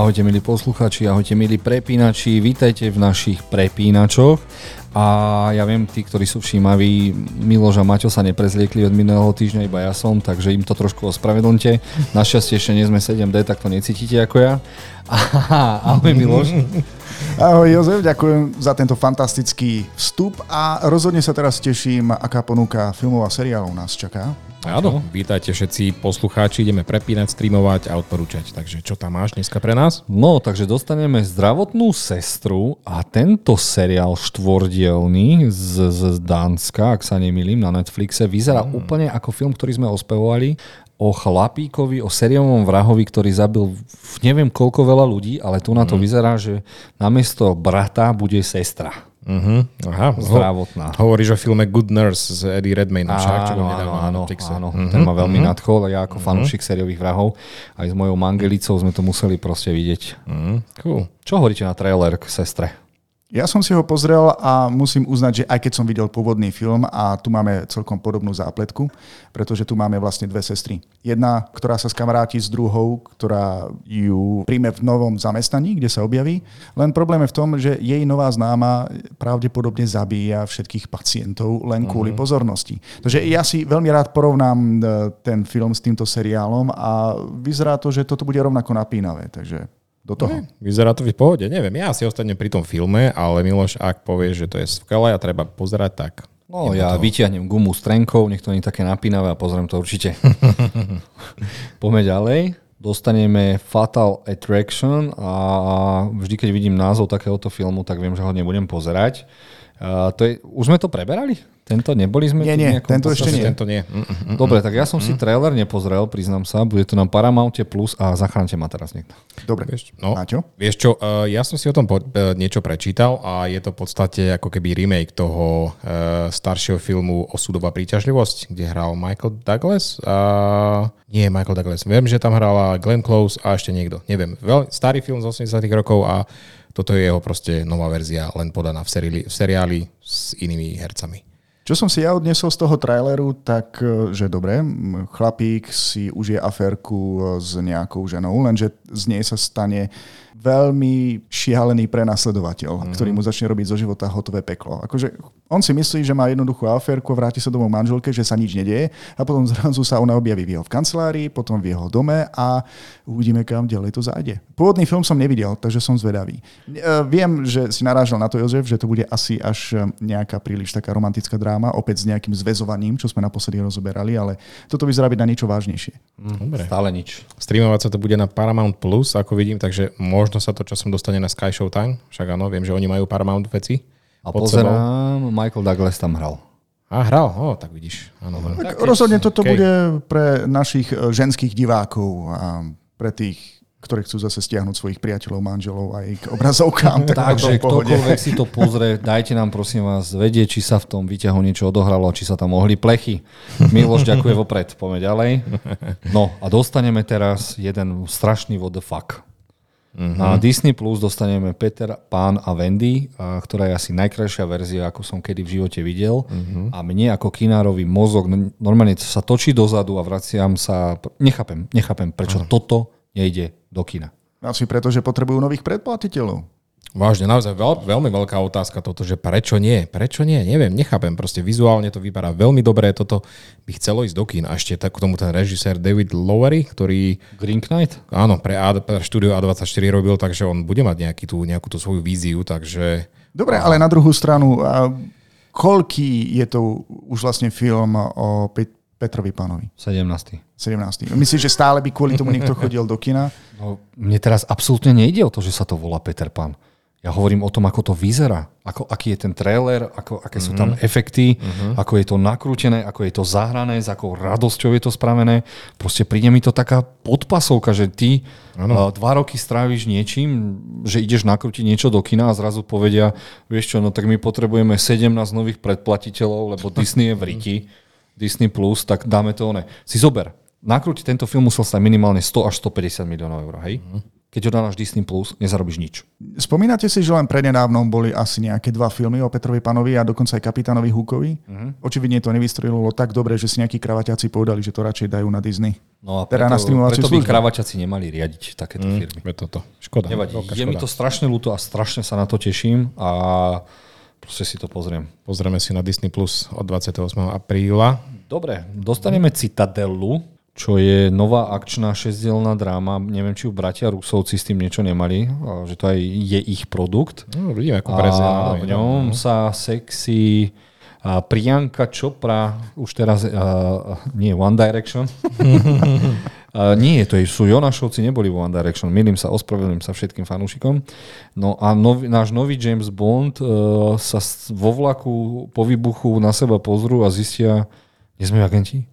Ahojte milí posluchači, ahojte milí prepínači, vítajte v našich prepínačoch. A ja viem, tí, ktorí sú všímaví, Miloš a Maťo sa neprezliekli od minulého týždňa, iba ja som, takže im to trošku ospravedlňte. Našťastie ešte nie sme 7D, tak to necítite ako ja. ahoj Miloš. Ahoj Jozef, ďakujem za tento fantastický vstup a rozhodne sa teraz teším, aká ponuka filmov a seriálov nás čaká. Áno, vítajte všetci poslucháči, ideme prepínať, streamovať a odporúčať. Takže čo tam máš dneska pre nás? No, takže dostaneme zdravotnú sestru a tento seriál štvordielný z, z Dánska, ak sa nemýlim, na Netflixe, vyzerá mm. úplne ako film, ktorý sme ospevovali o chlapíkovi, o sériovom vrahovi, ktorý zabil neviem koľko veľa ľudí, ale tu na to mm. vyzerá, že namiesto brata bude sestra. Uh-huh. Aha, zdravotná. Ho, hovoríš o filme Good Nurse s Eddie Redmayne. Však, áno, áno, áno, áno. Uh-huh. ten ma veľmi uh-huh. nadchol. Ja ako uh-huh. fanúšik sériových vrahov aj s mojou mangelicou sme to museli proste vidieť. Uh-huh. Cool. Čo hovoríte na trailer k sestre? Ja som si ho pozrel a musím uznať, že aj keď som videl pôvodný film a tu máme celkom podobnú zápletku, pretože tu máme vlastne dve sestry. Jedna, ktorá sa skamaráti s druhou, ktorá ju príjme v novom zamestnaní, kde sa objaví. Len problém je v tom, že jej nová známa pravdepodobne zabíja všetkých pacientov len kvôli uh-huh. pozornosti. Takže ja si veľmi rád porovnám e, ten film s týmto seriálom a vyzerá to, že toto bude rovnako napínavé. Takže do toho. Ne, vyzerá to v pohode, neviem. Ja si ostanem pri tom filme, ale Miloš, ak povie, že to je skvelé a treba pozerať, tak... No, ja toho. vyťahnem gumu s trenkou, nech to nie také napínavé a pozriem to určite. Poďme ďalej. Dostaneme Fatal Attraction a vždy, keď vidím názov takéhoto filmu, tak viem, že ho nebudem pozerať. Uh, to je, už sme to preberali? Tento neboli sme? Nie, nie, tento ešte nie. Tento nie. Mm, mm, Dobre, tak ja som mm. si trailer nepozrel, priznám sa. Bude to na Paramounte Plus a zachránte ma teraz niekto. Dobre, vieš, no, Máťo? Vieš čo, uh, ja som si o tom po, uh, niečo prečítal a je to v podstate ako keby remake toho uh, staršieho filmu Osudová príťažlivosť, kde hral Michael Douglas. Uh, nie, Michael Douglas. Viem, že tam hrala Glenn Close a ešte niekto. Neviem. Veľ, starý film z 80 rokov a toto je jeho proste nová verzia, len podaná v, seriáli, v seriáli s inými hercami. Čo som si ja odnesol z toho traileru, tak e, že dobre, chlapík si užije aférku e, s nejakou ženou, lenže z nej sa stane veľmi šialený prenasledovateľ, mm-hmm. ktorý mu začne robiť zo života hotové peklo. Akože on si myslí, že má jednoduchú aférku, vráti sa domov manželke, že sa nič nedieje a potom zrazu sa ona objaví v jeho kancelárii, potom v jeho dome a uvidíme, kam ďalej to zájde. Pôvodný film som nevidel, takže som zvedavý. E, viem, že si narážal na to, Jozef, že to bude asi až nejaká príliš taká romantická dráma, opäť s nejakým zväzovaním, čo sme naposledy rozoberali, ale toto vyzerá byť na niečo vážnejšie. Mm, Dobre. Stále nič. Streamovať sa to bude na Paramount Plus, ako vidím, takže možno možno sa to časom dostane na Sky Showtime, však áno, viem, že oni majú Paramount veci. A pozerám, sebou. Michael Douglas tam hral. A hral, o, tak vidíš. Áno, tak, tak rozhodne toto okay. bude pre našich e, ženských divákov a pre tých ktorí chcú zase stiahnuť svojich priateľov, manželov aj k obrazovkám. Takže ktokoľvek si to pozrie, dajte nám prosím vás vedieť, či sa v tom výťahu niečo odohralo, či sa tam mohli plechy. Miloš, ďakuje vopred. Poďme ďalej. No a dostaneme teraz jeden strašný what the fuck. Uh-huh. Na Disney Plus dostaneme Peter, Pán a Wendy, a, ktorá je asi najkrajšia verzia, ako som kedy v živote videl. Uh-huh. A mne ako kinárový mozog normálne sa točí dozadu a vraciam sa... Nechápem, nechápem, prečo uh-huh. toto nejde do kina. Asi preto, že potrebujú nových predplatiteľov. Vážne, naozaj veľ, veľmi veľká otázka toto, že prečo nie? Prečo nie? Neviem, nechápem. Proste vizuálne to vypadá veľmi dobre. Toto by chcelo ísť do kín. A ešte tak k tomu ten režisér David Lowery, ktorý... Green Knight? Áno, pre, A, pre štúdio A24 robil, takže on bude mať nejaký tú, nejakú tú svoju víziu, takže... Dobre, ale na druhú stranu, koľký je to už vlastne film o Petrovi pánovi? 17. 17. Myslíš, že stále by kvôli tomu niekto chodil do kina? No, mne teraz absolútne nejde o to, že sa to volá Peter Pan. Ja hovorím o tom, ako to vyzerá, ako, aký je ten trailer, ako, aké sú tam mhm. efekty, uh-huh. ako je to nakrútené, ako je to zahrané, s akou radosťou je to spravené. Proste príde mi to taká podpasovka, že ty ano. dva roky stráviš niečím, že ideš nakrútiť niečo do kina a zrazu povedia, vieš čo, no tak my potrebujeme 17 nových predplatiteľov, lebo Disney je v riti, Disney+, Plus, tak dáme to one. Si zober, nakrútiť tento film musel stať minimálne 100 až 150 miliónov eur, hej? Uh-huh keď ho dáš Disney+, Plus, nezarobíš nič. Spomínate si, že len prednedávnom boli asi nejaké dva filmy o Petrovi Panovi a dokonca aj kapitánovi Hukovi? Uh-huh. Očividne to nevystrelilo tak dobre, že si nejakí kravaťáci povedali, že to radšej dajú na Disney. No a preto, teda na preto by kravaťaci nemali riadiť takéto mm, firmy. Toto. Škoda. Nevadí. Je škoda. mi to strašne ľúto a strašne sa na to teším a proste si to pozriem. Pozrieme si na Disney Plus od 28. apríla. Dobre, dostaneme Citadellu, čo je nová akčná šesťdielná dráma. Neviem, či u bratia Rusovci s tým niečo nemali, že to aj je ich produkt. No, vidím, ako a v ňom sa sexy a Priyanka Chopra, už teraz, uh, nie One Direction, uh, nie, to sú Jonašovci, neboli v One Direction, milím sa, ospravedlňujem sa všetkým fanúšikom. No a nov, náš nový James Bond uh, sa vo vlaku po výbuchu na seba pozrú a zistia, nie sme agenti?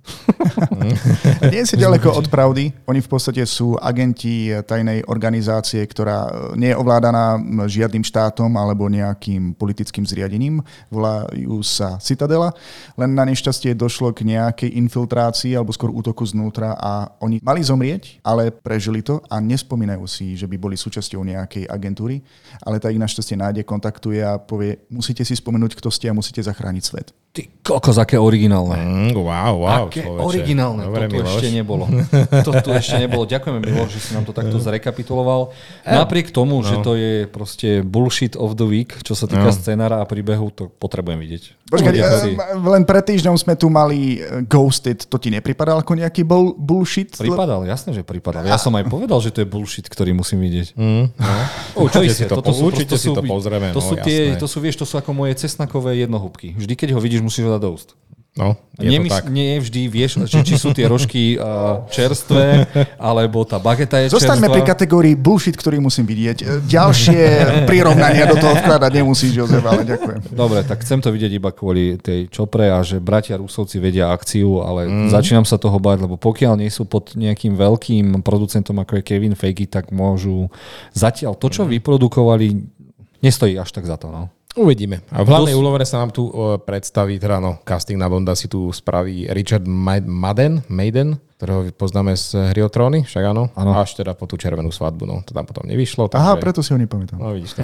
nie si ďaleko od pravdy. Oni v podstate sú agenti tajnej organizácie, ktorá nie je ovládaná žiadnym štátom alebo nejakým politickým zriadením. Volajú sa Citadela. Len na nešťastie došlo k nejakej infiltrácii alebo skôr útoku znútra a oni mali zomrieť, ale prežili to a nespomínajú si, že by boli súčasťou nejakej agentúry. Ale tá ich našťastie nájde, kontaktuje a povie, musíte si spomenúť, kto ste a musíte zachrániť svet. Ty kokos, aké originálne. Mm, wow, wow. Aké človeče. originálne. Dobre, Toto Miloš. ešte nebolo. To tu ešte nebolo. Ďakujeme, Miloš, že si nám to takto zrekapituloval. Napriek tomu, no. že to je proste bullshit of the week, čo sa týka no. scenára a príbehu, to potrebujem vidieť. Počkaj, si... len pred týždňom sme tu mali eh, Ghosted. To ti nepripadal ako nejaký bull, bullshit? Pripadal, jasne, že pripadal. Ja som aj povedal, že to je bullshit, ktorý musím vidieť. Mm, no. Určite si to, toto sú, určite si to pozrieme. To, no, sú tie, to sú, vieš, to sú ako moje cesnakové jednohúbky. Vždy, keď ho vidíš, musíš ho dať do úst. No, je Nemys- to tak. Nie vždy vieš, či, či sú tie rožky uh, čerstvé, alebo tá bageta je Zostaňme čerstvá. pri kategórii bullshit, ktorý musím vidieť. Ďalšie prirovnania do toho vkladať nemusíš, Jozef, ale ďakujem. Dobre, tak chcem to vidieť iba kvôli tej čopre a že bratia Rusovci vedia akciu, ale mm. začínam sa toho bať, lebo pokiaľ nie sú pod nejakým veľkým producentom ako je Kevin Feige, tak môžu zatiaľ to, čo mm. vyprodukovali, nestojí až tak za to. No. Uvidíme. A v hlavnej Dos... sa nám tu predstaví, teda no, casting na Bonda si tu spraví Richard Madden, Maiden, ktorého poznáme z Hry o tróny, však áno, ano. až teda po tú červenú svadbu, no to tam potom nevyšlo. Takže... Aha, preto si ho nepamätám. No vidíš to.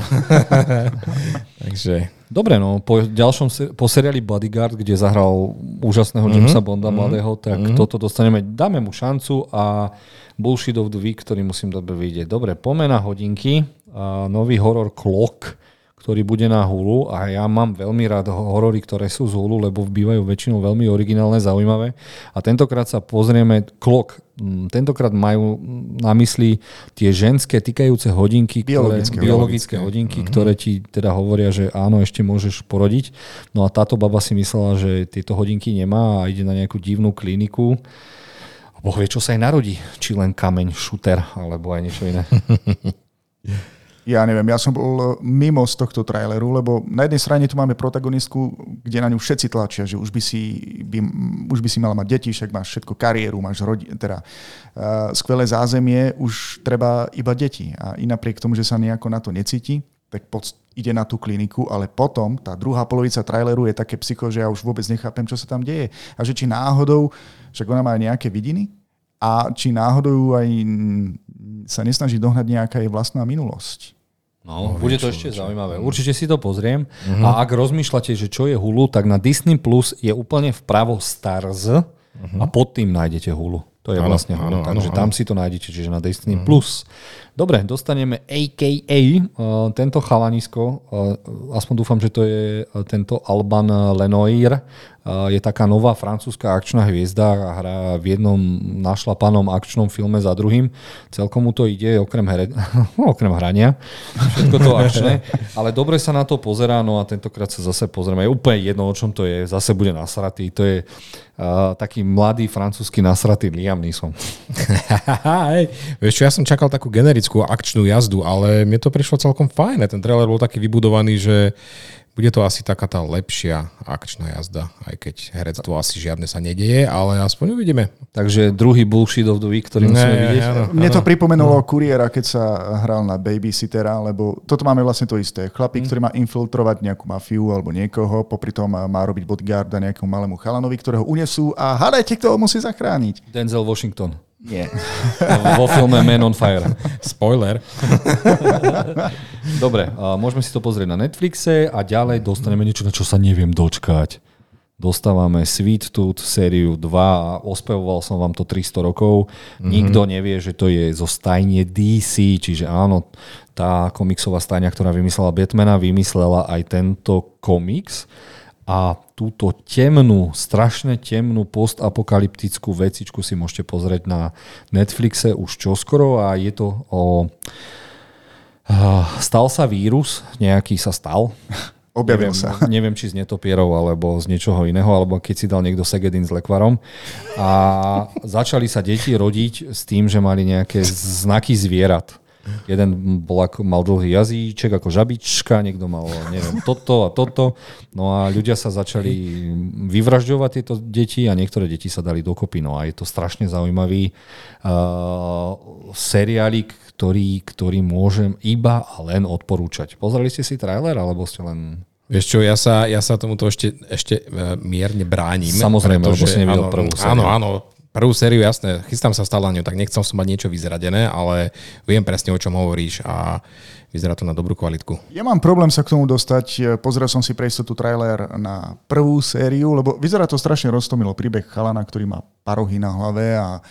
takže... Dobre, no po ďalšom, po seriáli Bodyguard, kde zahral úžasného mm-hmm. Jamesa Bonda mm-hmm. mladého, tak mm-hmm. toto dostaneme, dáme mu šancu a Bullshit of the Week, ktorý musím dobre vidieť. Dobre, pomena hodinky, a nový horor Clock, ktorý bude na Hulu a ja mám veľmi rád horory, ktoré sú z Hulu, lebo bývajú väčšinou veľmi originálne, zaujímavé. A tentokrát sa pozrieme Klok. Mm, tentokrát majú na mysli tie ženské týkajúce hodinky, biologické, ktoré, biologické hodinky, mm-hmm. ktoré ti teda hovoria, že áno, ešte môžeš porodiť. No a táto baba si myslela, že tieto hodinky nemá a ide na nejakú divnú kliniku. Boh vie, čo sa jej narodí. Či len kameň, šuter, alebo aj niečo iné. Ja neviem, ja som bol mimo z tohto traileru, lebo na jednej strane tu máme protagonistku, kde na ňu všetci tlačia, že už by si, by, už by si mala mať deti, však máš všetko kariéru, máš rodi, teda, uh, skvelé zázemie, už treba iba deti. A i napriek tomu, že sa nejako na to necíti, tak pod, ide na tú kliniku, ale potom tá druhá polovica traileru je také psycho, že ja už vôbec nechápem, čo sa tam deje. A že či náhodou, však ona má aj nejaké vidiny, a či náhodou aj sa nesnaží dohnať nejaká jej vlastná minulosť. No, no bude to ešte zaujímavé. Určite si to pozriem. Uh-huh. A ak rozmýšľate, že čo je Hulu, tak na Disney Plus je úplne vpravo Stars uh-huh. a pod tým nájdete Hulu. To je ano, vlastne Hulu. Takže ano, tam ano. si to nájdete, čiže na Disney uh-huh. Plus. Dobre, dostaneme AKA, uh, tento chalanisko, uh, aspoň dúfam, že to je uh, tento Alban Lenoir, je taká nová francúzska akčná hviezda a hrá v jednom našlapanom akčnom filme za druhým. Celkom mu to ide, okrem, here, okrem hrania, všetko to akčné, ale dobre sa na to pozerá, no a tentokrát sa zase pozrieme, je úplne jedno, o čom to je, zase bude nasratý, to je uh, taký mladý francúzsky nasratý Liam Neeson. Vieš čo, ja som čakal takú generickú akčnú jazdu, ale mne to prišlo celkom fajn. Ten trailer bol taký vybudovaný, že bude to asi taká tá lepšia akčná jazda, aj keď herectvo asi žiadne sa nedieje, ale aspoň uvidíme. Takže druhý bullshit of the week, ktorý musíme vidieť. Áno, Mne to pripomenulo no. kuriéra, keď sa hral na babysittera, lebo toto máme vlastne to isté. Chlapík, mm. ktorý má infiltrovať nejakú mafiu alebo niekoho, popri tom má robiť bodyguarda nejakému malému chalanovi, ktorého unesú a hádajte, kto ho musí zachrániť. Denzel Washington. Nie. vo filme Man on Fire. Spoiler. Dobre, môžeme si to pozrieť na Netflixe a ďalej dostaneme niečo, na čo sa neviem dočkať. Dostávame Sweet Tooth sériu 2 a ospevoval som vám to 300 rokov. Mm-hmm. Nikto nevie, že to je zo stajne DC, čiže áno, tá komiksová stajňa, ktorá vymyslela Batmana, vymyslela aj tento komiks a túto temnú, strašne temnú postapokalyptickú vecičku si môžete pozrieť na Netflixe už čoskoro a je to o... Stal sa vírus, nejaký sa stal, Objavil neviem, sa. Neviem, či z netopierov alebo z niečoho iného, alebo keď si dal niekto segedin s lekvarom. A začali sa deti rodiť s tým, že mali nejaké znaky zvierat. Jeden bol ako, mal dlhý jazyček ako žabička, niekto mal, neviem, toto a toto. No a ľudia sa začali vyvražďovať tieto deti a niektoré deti sa dali dokopy. No a je to strašne zaujímavý uh, seriálik, ktorý, ktorý môžem iba a len odporúčať. Pozreli ste si trailer, alebo ste len... Vieš čo, ja sa, ja sa tomuto ešte, ešte e, mierne bránim. Samozrejme, lebo si nevidel áno, prvú sériu. Áno, áno, prvú sériu, jasné, chystám sa stále na ňu, tak nechcel som mať niečo vyzradené, ale viem presne, o čom hovoríš a vyzerá to na dobrú kvalitku. Ja mám problém sa k tomu dostať. Pozrel som si pre istotu trailer na prvú sériu, lebo vyzerá to strašne roztomilo. Príbeh chalana, ktorý má parohy na hlave a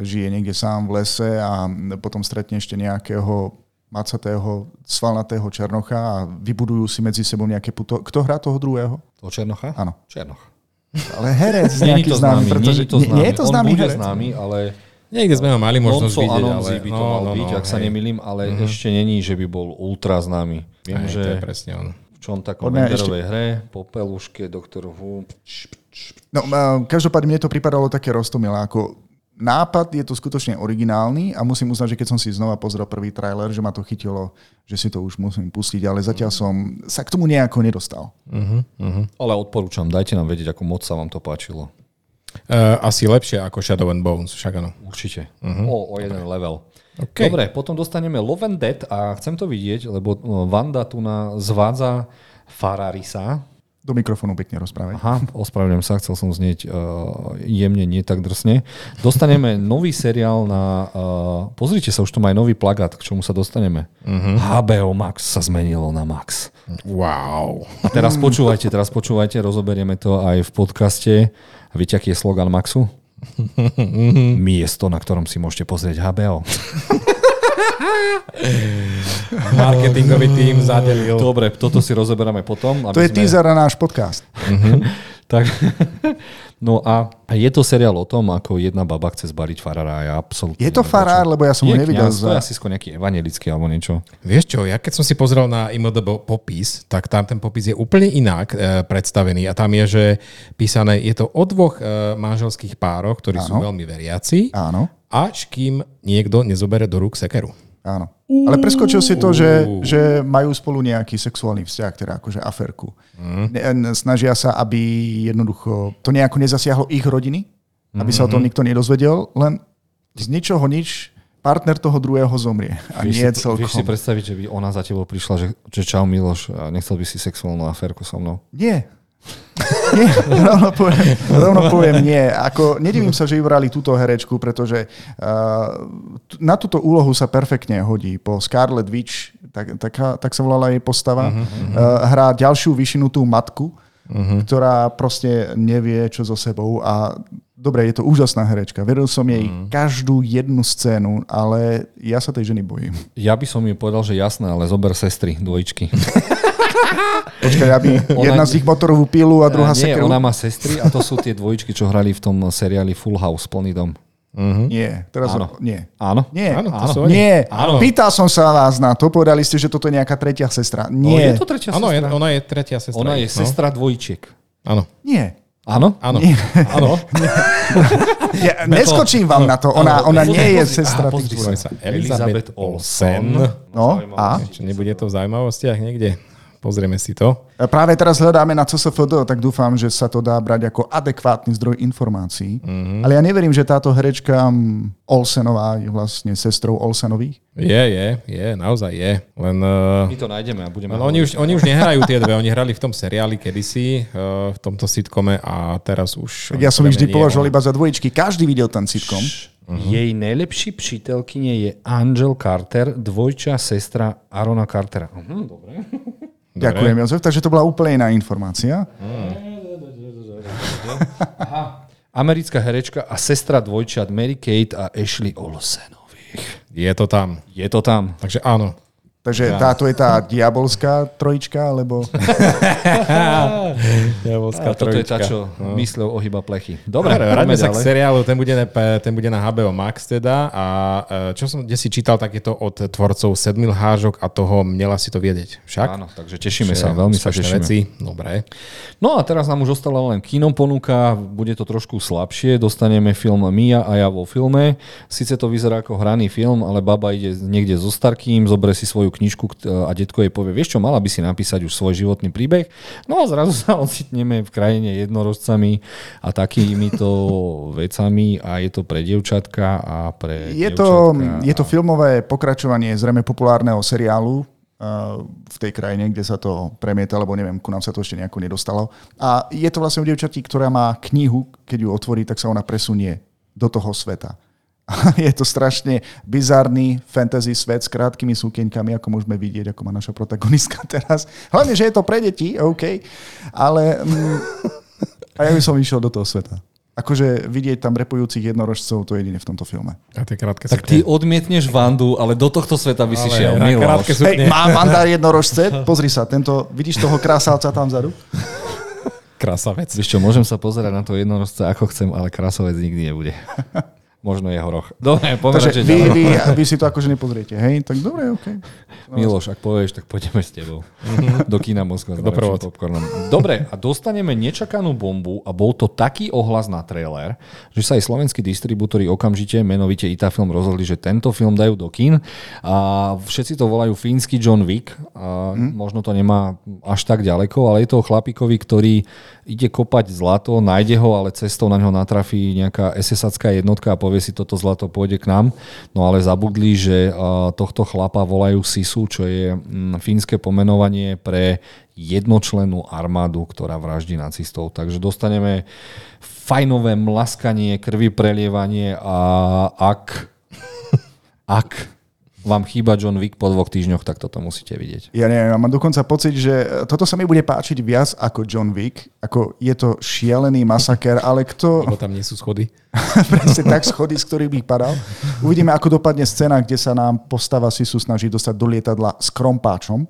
žije niekde sám v lese a potom stretne ešte nejakého macatého, svalnatého Černocha a vybudujú si medzi sebou nejaké puto. Kto hrá toho druhého? To Černocha? Áno. Černoch. Ale herec Nie nejaký je to známy, známy, pretože nie to známy. nie je to On známy bude herec. známy, ale Niekde sme ho mali možnosť vidieť, ale... By to mal byť, ak sa hej. nemýlim, ale ešte není, že by bol ultra známy. Viem, Hej, že to je presne on. v čom takom Poďme Menderovej hre, Popeluške, Doktor Who. No, každopádne mne to pripadalo také roztomilé, ako nápad je to skutočne originálny a musím uznať, že keď som si znova pozrel prvý trailer, že ma to chytilo, že si to už musím pustiť, ale zatiaľ som sa k tomu nejako nedostal. Uh-huh, uh-huh. Ale odporúčam, dajte nám vedieť, ako moc sa vám to páčilo. Uh, asi lepšie ako Shadow and Bones, však áno. Určite. Uh-huh. O, o jeden level. Okay. Dobre, potom dostaneme Love and Dead a chcem to vidieť, lebo Vanda tu na zvádza Fararisa. Do mikrofónu pekne rozprávať. Aha, ospravedlňujem sa, chcel som znieť uh, jemne, nie tak drsne. Dostaneme nový seriál na... Uh, pozrite sa, už tu má aj nový plagát, k čomu sa dostaneme. Uh-huh. HBO Max sa zmenilo na Max. Wow. A teraz počúvajte, teraz počúvajte, rozoberieme to aj v podcaste. Viete, aký je slogan Maxu? Miesto, na ktorom si môžete pozrieť HBO. Marketingový tým zadelil. Dobre, toto si rozoberáme potom. To je teaser na náš podcast. Tak, no a je to seriál o tom, ako jedna baba chce zbaliť farára. Ja absolútne Je to neviem, farár, prečo. lebo ja som ho Je nevidel. kňaz, to je Za... asi skôr nejaký evangelický alebo niečo. Vieš čo, ja keď som si pozrel na IMDb popis, tak tam ten popis je úplne inak e, predstavený a tam je, že písané, je to o dvoch e, manželských pároch, ktorí sú Áno. veľmi veriaci, Áno, až kým niekto nezobere do rúk sekeru. Áno. Ale preskočil si to, že, že majú spolu nejaký sexuálny vzťah, teda akože aferku. Mm. Snažia sa, aby jednoducho to nejako nezasiahlo ich rodiny, aby sa o tom nikto nedozvedel, len z ničoho nič partner toho druhého zomrie. A Vieš nie si, celkom. vieš si predstaviť, že by ona za tebou prišla, že, že čau Miloš, nechcel by si sexuálnu aférku so mnou? Nie. Nie, rovno poviem, rovno poviem nie. Ako, nedivím sa, že vybrali túto herečku, pretože uh, na túto úlohu sa perfektne hodí. Po Scarlet Witch, tak, tak, tak sa volala jej postava, uh-huh, uh-huh. Uh, hrá ďalšiu vyšinutú matku, uh-huh. ktorá proste nevie, čo so sebou a Dobre, je to úžasná herečka. Veril som jej mm. každú jednu scénu, ale ja sa tej ženy bojím. Ja by som jej povedal, že jasné, ale zober sestry, dvojičky. Počkaj, aby Ona- jedna z nich motorovú pilu a druhá Nie, sekeru. ona má sestry a to sú tie dvojičky, čo hrali v tom seriáli Full House, plný dom. Nie, teraz Áno. nie. Áno? Nie, Áno, to Áno. sú oni. Nie, Áno. pýtal som sa vás na to, povedali ste, že toto je nejaká tretia sestra. No, Nie, je to tretia Áno, je, sestra. ona je tretia sestra. Ona je no. sestra dvojčiek. Áno, nie. Áno? áno. Áno. Ja, neskočím vám na to, ona, ona nie je sestra. Elizabeth Olsen. No, a? Nebude to v zaujímavostiach niekde? Pozrieme si to. Práve teraz hľadáme na CSFD, tak dúfam, že sa to dá brať ako adekvátny zdroj informácií. Ale ja neverím, že táto herečka Olsenová je vlastne sestrou Olsenových. Je, je, je, naozaj je. Len, uh, My to nájdeme a budeme... len oni, už, oni už nehrajú tie dve, oni hrali v tom seriáli kedysi, uh, v tomto sitcome a teraz už... Tak ja som ich vždy považoval iba za dvojičky. Každý videl ten sitcom. Uh-huh. Jej najlepší přítelkyne je Angel Carter, dvojča sestra Arona Cartera. Uh-huh, dobre. Ďakujem, Jozef. Takže to bola úplne iná informácia. Aha. Americká herečka a sestra dvojčat Mary Kate a Ashley Olsenových. Je to tam. Je to tam. Takže áno. Takže táto je tá diabolská trojička, alebo... Diabolská A toto je tá, čo no. myslel ohyba plechy. Dobre, Dobre, sa k seriálu, ten bude, na, ten bude na HBO Max teda a e, čo som kde si čítal, tak je to od tvorcov Sedmil hážok a toho Mnela si to vedieť. Však? Áno, takže tešíme sa, veľmi sa tešíme. Veci. Dobre. No a teraz nám už ostala len kino ponuka, bude to trošku slabšie, dostaneme film Mia a ja vo filme. Sice to vyzerá ako hraný film, ale baba ide niekde so starkým, zoberie si svoju knižku a detko jej povie, vieš čo, mala by si napísať už svoj životný príbeh. No a zrazu sa ocitneme v krajine jednorožcami a takýmito vecami a je to pre dievčatka a pre Je to, je to filmové pokračovanie zrejme populárneho seriálu uh, v tej krajine, kde sa to premieta, lebo neviem, ku nám sa to ešte nejako nedostalo. A je to vlastne o dievčati, ktorá má knihu, keď ju otvorí, tak sa ona presunie do toho sveta. je to strašne bizarný fantasy svet s krátkými súkienkami, ako môžeme vidieť, ako má naša protagonistka teraz. Hlavne, že je to pre deti, OK, ale mm, a ja by som išiel do toho sveta. Akože vidieť tam repujúcich jednorožcov, to je jedine v tomto filme. A tie krátke Tak ty odmietneš Vandu, ale do tohto sveta by si Ale šiel. Miloš. Hej, má Vanda jednorožce? Pozri sa, tento, vidíš toho krásavca tam vzadu? Krásavec. Vieš čo, môžem sa pozerať na to jednorožce ako chcem, ale krásovec nikdy nebude. Možno jeho roh. Dobre, poďme Takže vy, vy, vy si to akože nepozriete, hej? Tak dobre, OK. Miloš, ak povieš, tak pôjdeme s tebou. Do kina Moskva s popcornom. Dobre, a dostaneme nečakanú bombu a bol to taký ohlas na trailer, že sa aj slovenskí distribútori okamžite, menovite Itafilm, rozhodli, že tento film dajú do kín a všetci to volajú fínsky John Wick. A Možno to nemá až tak ďaleko, ale je to o chlapíkovi, ktorý ide kopať zlato, nájde ho, ale cestou na ňo natrafí nejaká SS-acká jednotka a povie si, toto zlato pôjde k nám. No ale zabudli, že tohto chlapa volajú Sisu, čo je mm, fínske pomenovanie pre jednočlennú armádu, ktorá vraždí nacistov. Takže dostaneme fajnové mlaskanie, krvi prelievanie a ak, ak vám chýba John Wick po dvoch týždňoch, tak toto musíte vidieť. Ja neviem, ja mám dokonca pocit, že toto sa mi bude páčiť viac ako John Wick. Ako je to šialený masaker, ale kto... Lebo tam nie sú schody. presne tak schody, z ktorých by padal. Uvidíme, ako dopadne scéna, kde sa nám postava Sisu snaží dostať do lietadla s krompáčom.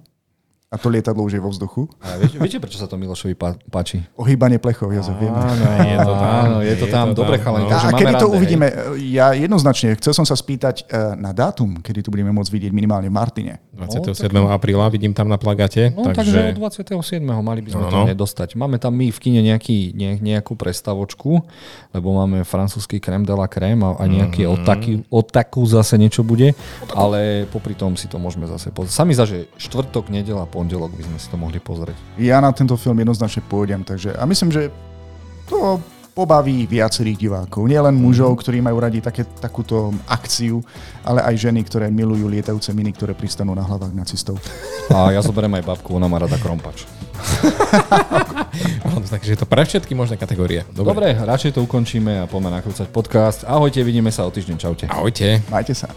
A to lietadlo už je vo vzduchu. A viete, viete, prečo sa to Milošovi pá- páči? Ohýbanie plechov, Jozef, vieme. Áno, je to tam. Áno, je to tam. Dobre, chalani, no. A kedy to rande, hej. uvidíme? Ja jednoznačne chcel som sa spýtať eh, na dátum, kedy to budeme môcť vidieť minimálne v Martine. 27. apríla vidím tam na plagate. No, takže... takže... takže od 27. mali by sme No, to no. nedostať. Máme tam my v kine nejaký, ne, nejakú prestavočku, lebo máme francúzsky crème de la crème a, a nejaký Mhm. mm-hmm. otaku, otaku zase niečo bude, ale popri tom si to môžeme zase pozrieť. Sami za, že štvrtok, nedela, pondelok by sme si to mohli pozrieť. Ja na tento film jednoznačne pôjdem, takže a myslím, že to pobaví viacerých divákov. Nie len mužov, ktorí majú radi také, takúto akciu, ale aj ženy, ktoré milujú lietajúce miny, ktoré pristanú na hlavách nacistov. A ja zoberiem aj babku, ona má rada krompač. Áno, takže je to pre všetky možné kategórie. Dobre. Dobre, radšej to ukončíme a poďme nakrúcať podcast. Ahojte, vidíme sa o týždeň. Čaute. Ahojte. Majte sa.